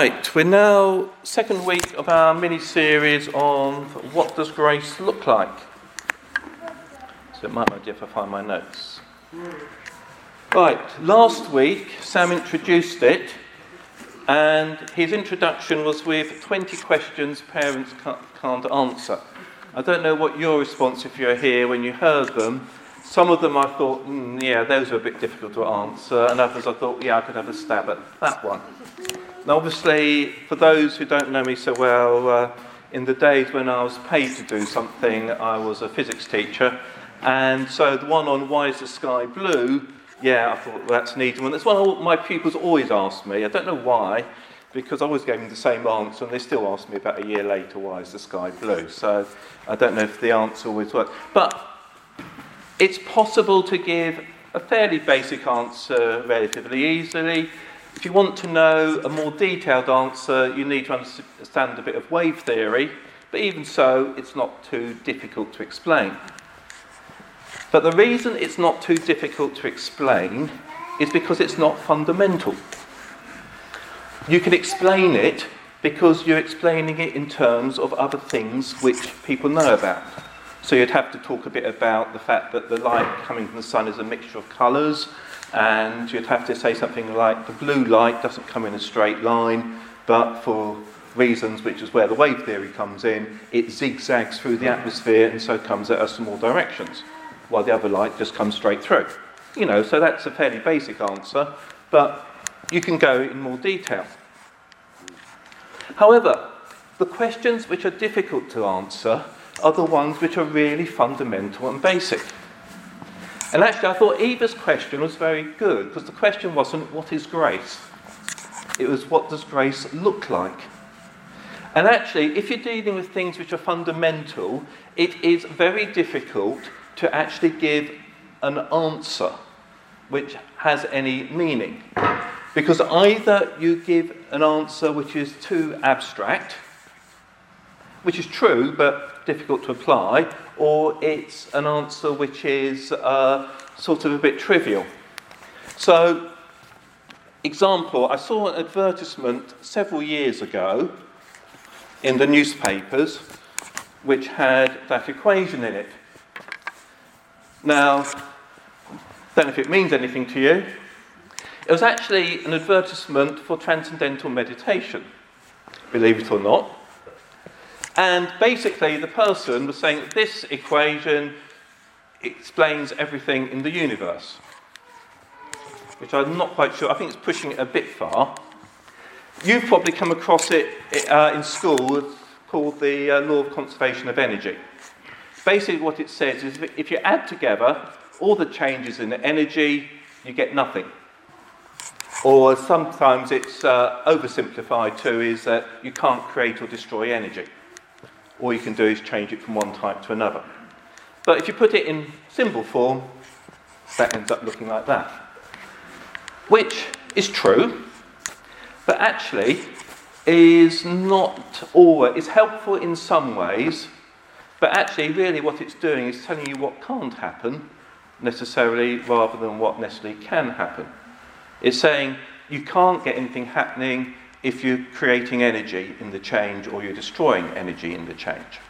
Right, we're now second week of our mini series on what does grace look like. So it might be if I find my notes. Right, last week Sam introduced it, and his introduction was with 20 questions parents can't answer. I don't know what your response if you're here when you heard them. Some of them I thought, mm, yeah, those are a bit difficult to answer, and others I thought, yeah, I could have a stab at that one. Now, obviously, for those who don't know me so well, uh, in the days when I was paid to do something, I was a physics teacher. And so the one on why is the sky blue, yeah, I thought well, that's neat. And that's one my pupils always asked me. I don't know why, because I always gave them the same answer, and they still ask me about a year later, why is the sky blue? So I don't know if the answer always works. But it's possible to give a fairly basic answer relatively easily. If you want to know a more detailed answer, you need to understand a bit of wave theory, but even so, it's not too difficult to explain. But the reason it's not too difficult to explain is because it's not fundamental. You can explain it because you're explaining it in terms of other things which people know about. So you'd have to talk a bit about the fact that the light coming from the sun is a mixture of colours, and you'd have to say something like the blue light doesn't come in a straight line, but for reasons which is where the wave theory comes in, it zigzags through the atmosphere and so comes at us from all directions, while the other light just comes straight through. You know, so that's a fairly basic answer, but you can go in more detail. However, the questions which are difficult to answer are the ones which are really fundamental and basic. And actually, I thought Eva's question was very good because the question wasn't, What is grace? It was, What does grace look like? And actually, if you're dealing with things which are fundamental, it is very difficult to actually give an answer which has any meaning. Because either you give an answer which is too abstract, which is true but difficult to apply, or it's an answer which is uh, sort of a bit trivial. So, example, I saw an advertisement several years ago in the newspapers which had that equation in it. Now, don't know if it means anything to you. It was actually an advertisement for transcendental meditation, believe it or not. And basically, the person was saying that this equation explains everything in the universe, which I'm not quite sure. I think it's pushing it a bit far. You've probably come across it uh, in school called the uh, law of conservation of energy. Basically, what it says is if you add together all the changes in the energy, you get nothing. Or sometimes it's uh, oversimplified too, is that you can't create or destroy energy all you can do is change it from one type to another. But if you put it in symbol form, that ends up looking like that. Which is true, but actually is not always, helpful in some ways, but actually, really, what it's doing is telling you what can't happen necessarily rather than what necessarily can happen. It's saying you can't get anything happening if you're creating energy in the change or you're destroying energy in the change.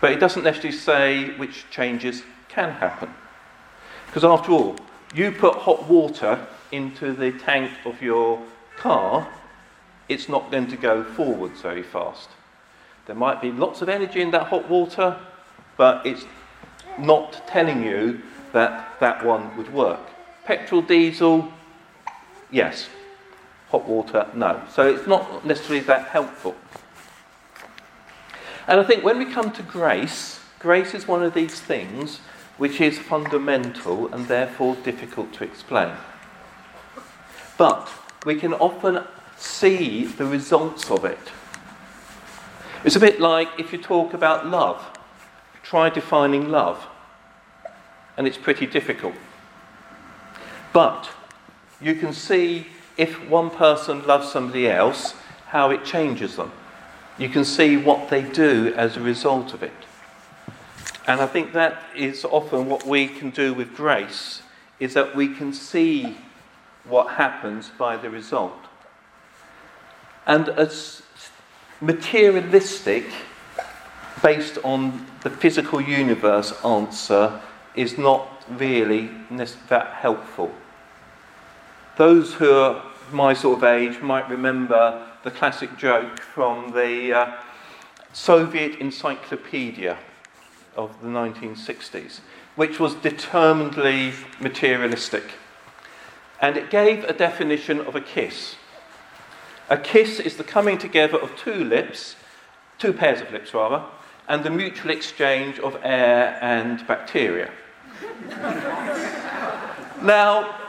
But it doesn't necessarily say which changes can happen. Because after all, you put hot water into the tank of your car, it's not going to go forwards very fast. There might be lots of energy in that hot water, but it's not telling you that that one would work. Petrol, diesel, yes, hot water, no. So it's not necessarily that helpful. And I think when we come to grace, grace is one of these things which is fundamental and therefore difficult to explain. But we can often see the results of it. It's a bit like if you talk about love, try defining love, and it's pretty difficult. But you can see if one person loves somebody else, how it changes them. You can see what they do as a result of it. And I think that is often what we can do with grace, is that we can see what happens by the result. And as materialistic, based on the physical universe answer, is not really that helpful. Those who are my sort of age might remember the classic joke from the uh, Soviet encyclopedia of the 1960s, which was determinedly materialistic. And it gave a definition of a kiss. A kiss is the coming together of two lips, two pairs of lips rather, and the mutual exchange of air and bacteria. now,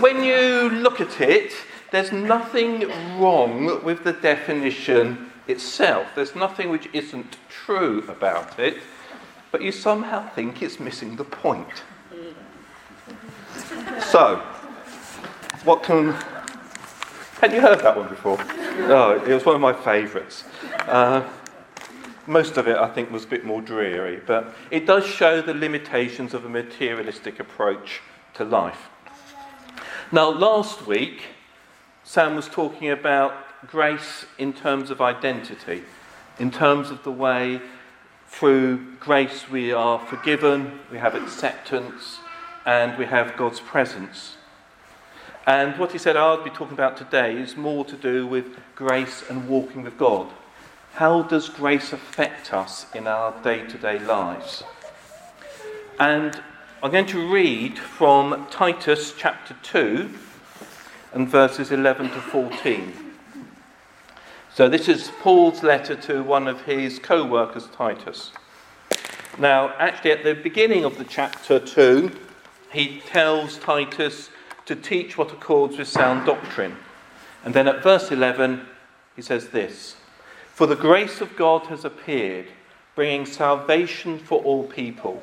when you look at it, there's nothing wrong with the definition itself. There's nothing which isn't true about it, but you somehow think it's missing the point. So, what can. Had you heard that one before? Oh, it was one of my favourites. Uh, most of it, I think, was a bit more dreary, but it does show the limitations of a materialistic approach to life. Now, last week, Sam was talking about grace in terms of identity, in terms of the way through grace we are forgiven, we have acceptance, and we have God's presence. And what he said I'll be talking about today is more to do with grace and walking with God. How does grace affect us in our day to day lives? And I'm going to read from Titus chapter 2 and verses 11 to 14. So, this is Paul's letter to one of his co workers, Titus. Now, actually, at the beginning of the chapter 2, he tells Titus to teach what accords with sound doctrine. And then at verse 11, he says this For the grace of God has appeared, bringing salvation for all people,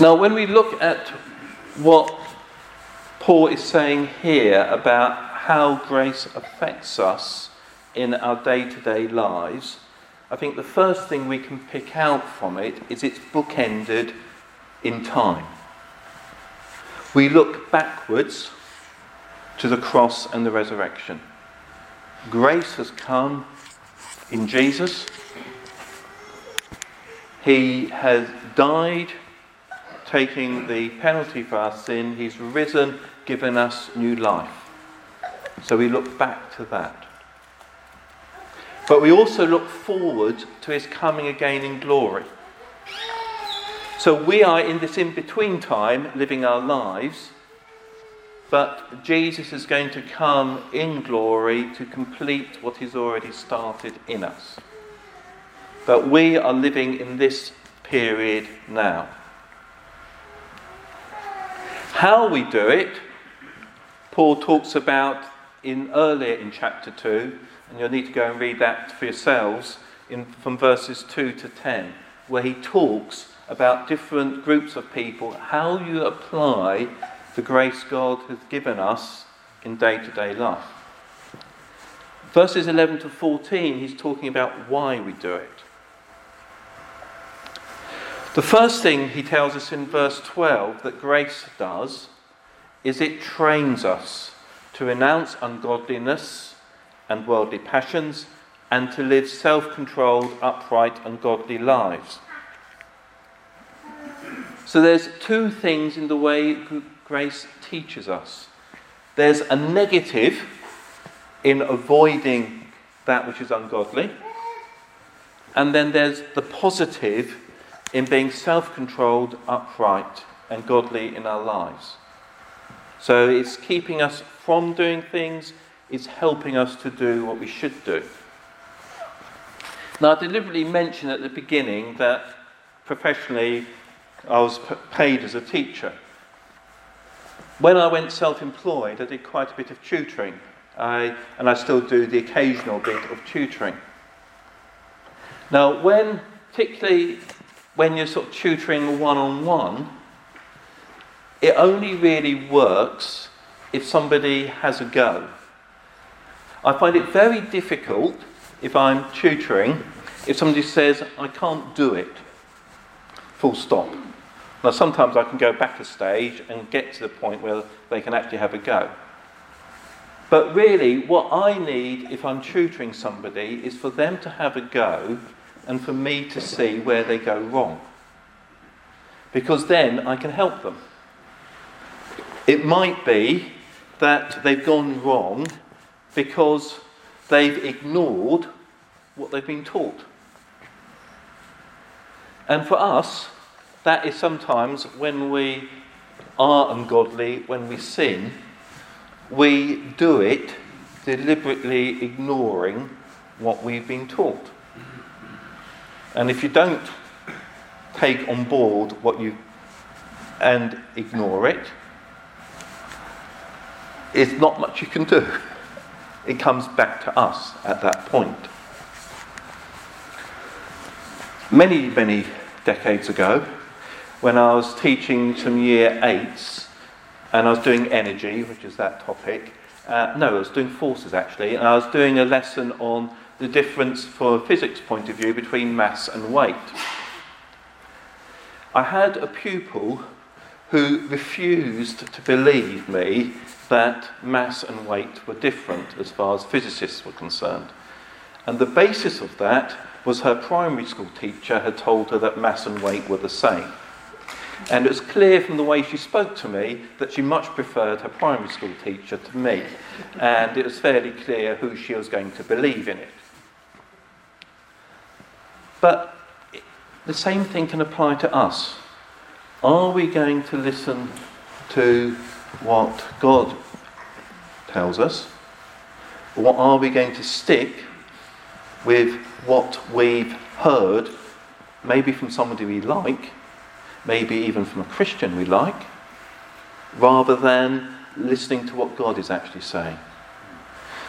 Now, when we look at what Paul is saying here about how grace affects us, in our day to day lives, I think the first thing we can pick out from it is it's bookended in time. We look backwards to the cross and the resurrection. Grace has come in Jesus. He has died, taking the penalty for our sin. He's risen, given us new life. So we look back to that. But we also look forward to his coming again in glory. So we are in this in between time living our lives, but Jesus is going to come in glory to complete what he's already started in us. But we are living in this period now. How we do it, Paul talks about in earlier in chapter 2 and you'll need to go and read that for yourselves in, from verses 2 to 10, where he talks about different groups of people, how you apply the grace God has given us in day to day life. Verses 11 to 14, he's talking about why we do it. The first thing he tells us in verse 12 that grace does is it trains us to renounce ungodliness and worldly passions, and to live self controlled, upright, and godly lives. So there's two things in the way grace teaches us. There's a negative in avoiding that which is ungodly, and then there's the positive in being self controlled, upright, and godly in our lives. So it's keeping us from doing things it's helping us to do what we should do. Now, I deliberately mentioned at the beginning that professionally I was paid as a teacher. When I went self employed, I did quite a bit of tutoring I, and I still do the occasional bit of tutoring. Now, when, particularly when you're sort of tutoring one on one, it only really works if somebody has a go. I find it very difficult if I'm tutoring if somebody says, I can't do it, full stop. Now, sometimes I can go back a stage and get to the point where they can actually have a go. But really, what I need if I'm tutoring somebody is for them to have a go and for me to see where they go wrong. Because then I can help them. It might be that they've gone wrong because they've ignored what they've been taught. And for us, that is sometimes when we are ungodly, when we sin, we do it deliberately ignoring what we've been taught. And if you don't take on board what you and ignore it, it's not much you can do. It comes back to us at that point. Many, many decades ago, when I was teaching some year eights, and I was doing energy, which is that topic. Uh, no, I was doing forces actually, and I was doing a lesson on the difference, from a physics point of view, between mass and weight. I had a pupil who refused to believe me that mass and weight were different as far as physicists were concerned. And the basis of that was her primary school teacher had told her that mass and weight were the same. And it was clear from the way she spoke to me that she much preferred her primary school teacher to me. And it was fairly clear who she was going to believe in it. But the same thing can apply to us. Are we going to listen to what God tells us? Or are we going to stick with what we've heard, maybe from somebody we like, maybe even from a Christian we like, rather than listening to what God is actually saying?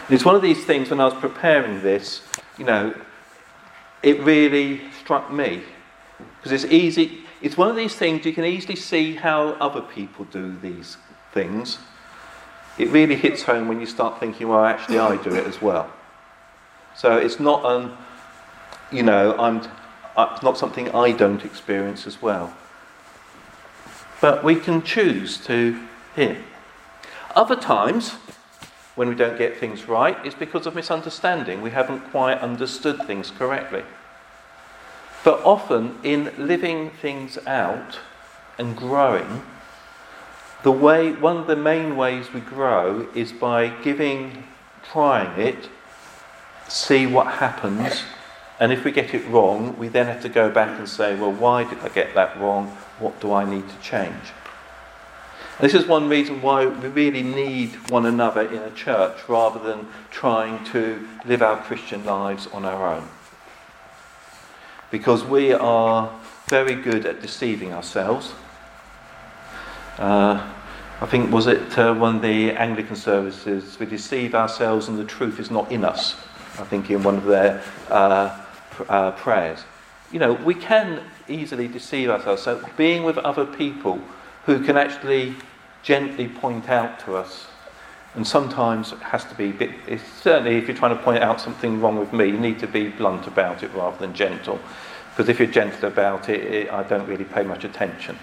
And it's one of these things when I was preparing this, you know, it really struck me. Because it's easy, it's one of these things you can easily see how other people do these things. It really hits home when you start thinking, well, actually, I do it as well. So it's not an, you know, I'm, uh, it's not something I don't experience as well. But we can choose to hear. Other times, when we don't get things right, it's because of misunderstanding. We haven't quite understood things correctly. But often, in living things out and growing, the way, one of the main ways we grow is by giving, trying it, see what happens, and if we get it wrong, we then have to go back and say, well, why did I get that wrong? What do I need to change? This is one reason why we really need one another in a church rather than trying to live our Christian lives on our own because we are very good at deceiving ourselves. Uh, I think, was it uh, one of the Anglican services, we deceive ourselves and the truth is not in us, I think, in one of their uh, pr- uh, prayers. You know, we can easily deceive ourselves. So, being with other people who can actually gently point out to us and sometimes it has to be bit, certainly if you're trying to point out something wrong with me, you need to be blunt about it rather than gentle. Because if you're gentle about it, it, I don't really pay much attention.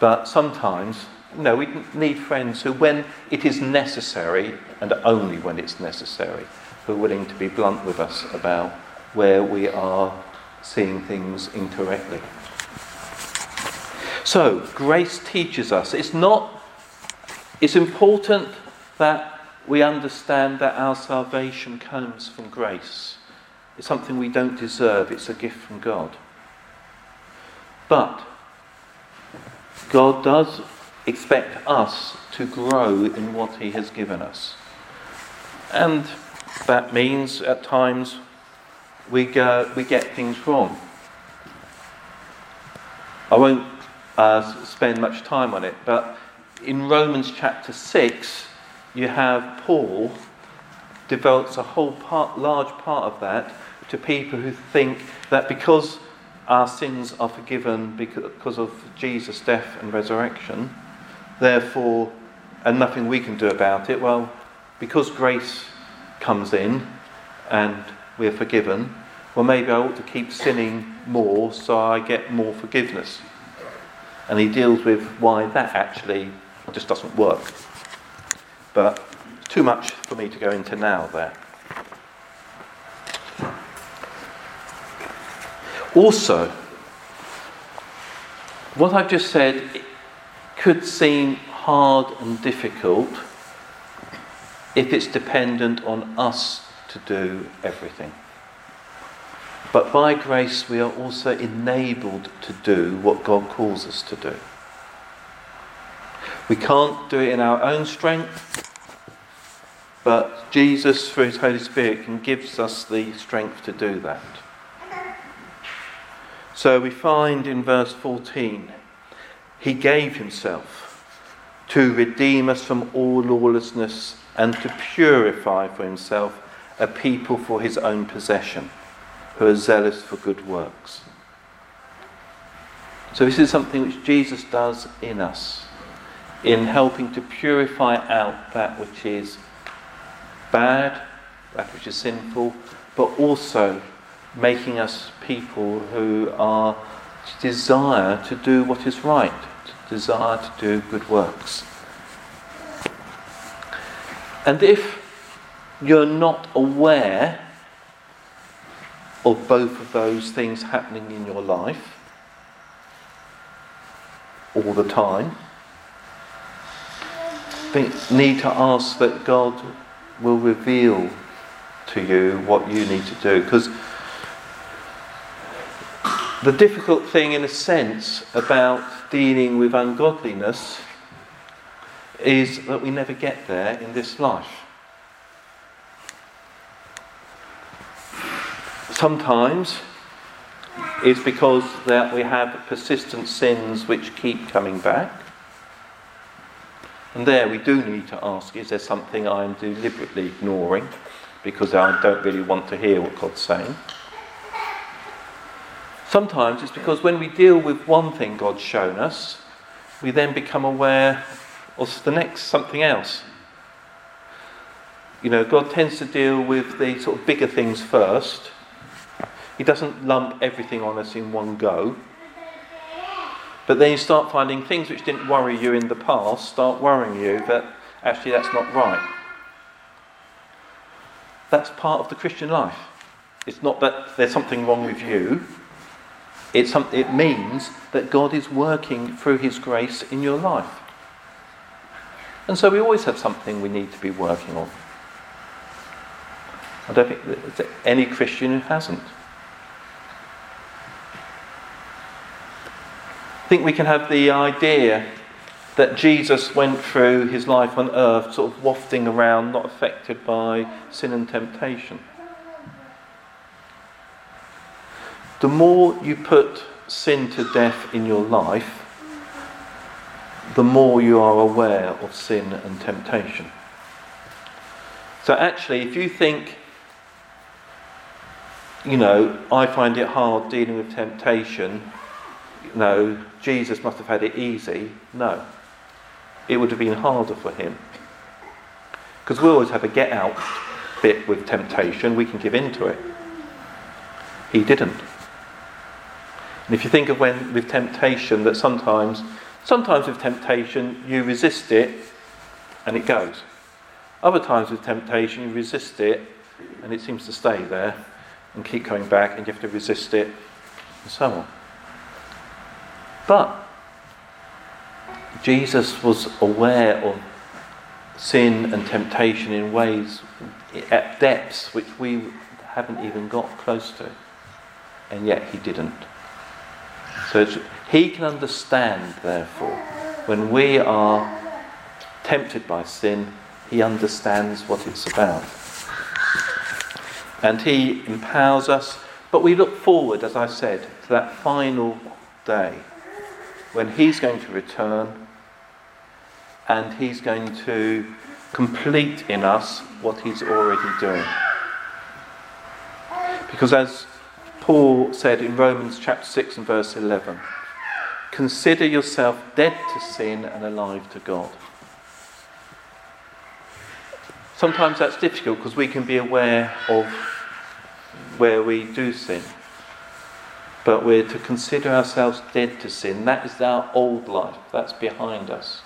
But sometimes, know, we need friends who, when it is necessary, and only when it's necessary, who are willing to be blunt with us about where we are seeing things incorrectly. So, grace teaches us. It's not, it's important that we understand that our salvation comes from grace. It's something we don't deserve, it's a gift from God. But God does expect us to grow in what He has given us. And that means at times we, go, we get things wrong. I won't uh, spend much time on it, but in Romans chapter 6, you have Paul develops a whole part, large part of that to people who think that because our sins are forgiven because of Jesus' death and resurrection, therefore, and nothing we can do about it, well, because grace comes in and we're forgiven, well, maybe I ought to keep sinning more so I get more forgiveness. And he deals with why that actually just doesn't work. But too much for me to go into now there. Also, what I've just said could seem hard and difficult if it's dependent on us to do everything. But by grace, we are also enabled to do what God calls us to do. We can't do it in our own strength, but Jesus, through His Holy Spirit, can give us the strength to do that. So we find in verse 14, He gave Himself to redeem us from all lawlessness and to purify for Himself a people for His own possession who are zealous for good works. So, this is something which Jesus does in us, in helping to purify out that which is bad, that which is sinful, but also making us people who are desire to do what is right, to desire to do good works. And if you're not aware of both of those things happening in your life all the time. Think, need to ask that God will reveal to you what you need to do. Because the difficult thing, in a sense, about dealing with ungodliness is that we never get there in this life. Sometimes it's because that we have persistent sins which keep coming back. And there we do need to ask is there something I'm deliberately ignoring because I don't really want to hear what God's saying? Sometimes it's because when we deal with one thing God's shown us, we then become aware of the next something else. You know, God tends to deal with the sort of bigger things first he doesn't lump everything on us in one go. But then you start finding things which didn't worry you in the past start worrying you that actually that's not right. That's part of the Christian life. It's not that there's something wrong with you. It's some, it means that God is working through His grace in your life. And so we always have something we need to be working on. I don't think there's any Christian who hasn't. I think we can have the idea that Jesus went through his life on earth sort of wafting around, not affected by sin and temptation. The more you put sin to death in your life, the more you are aware of sin and temptation. So, actually, if you think, you know, I find it hard dealing with temptation, no, Jesus must have had it easy. No. It would have been harder for him. Because we always have a get out bit with temptation, we can give in to it. He didn't. And if you think of when with temptation that sometimes sometimes with temptation you resist it and it goes. Other times with temptation you resist it and it seems to stay there and keep coming back and you have to resist it and so on. But Jesus was aware of sin and temptation in ways, at depths which we haven't even got close to. And yet he didn't. So he can understand, therefore, when we are tempted by sin, he understands what it's about. And he empowers us, but we look forward, as I said, to that final day when he's going to return and he's going to complete in us what he's already doing. Because as Paul said in Romans chapter 6 and verse 11, consider yourself dead to sin and alive to God. Sometimes that's difficult because we can be aware of where we do sin. But we're to consider ourselves dead to sin. That is our old life, that's behind us.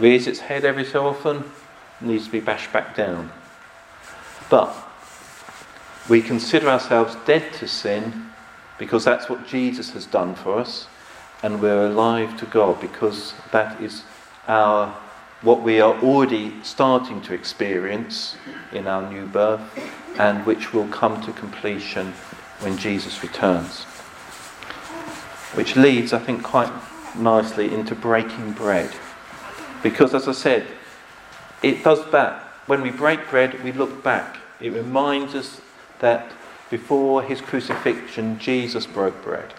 Rears its head every so often, needs to be bashed back down. But we consider ourselves dead to sin because that's what Jesus has done for us, and we're alive to God because that is our what we are already starting to experience in our new birth and which will come to completion when Jesus returns. Which leads, I think, quite nicely into breaking bread. Because, as I said, it does that. When we break bread, we look back. It reminds us that before his crucifixion, Jesus broke bread.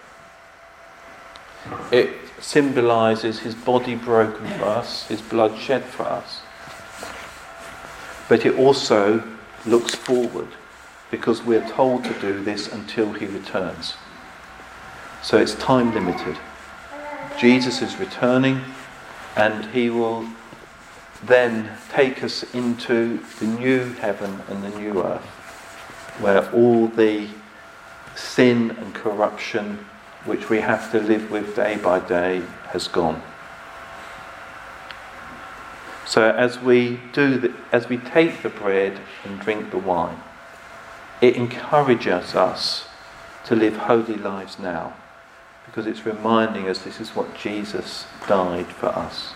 It symbolizes his body broken for us, his blood shed for us. But it also looks forward because we're told to do this until he returns. So it's time limited. Jesus is returning and he will then take us into the new heaven and the new earth where all the sin and corruption which we have to live with day by day has gone. So as we do the, as we take the bread and drink the wine, it encourages us to live holy lives now because it's reminding us this is what Jesus died for us.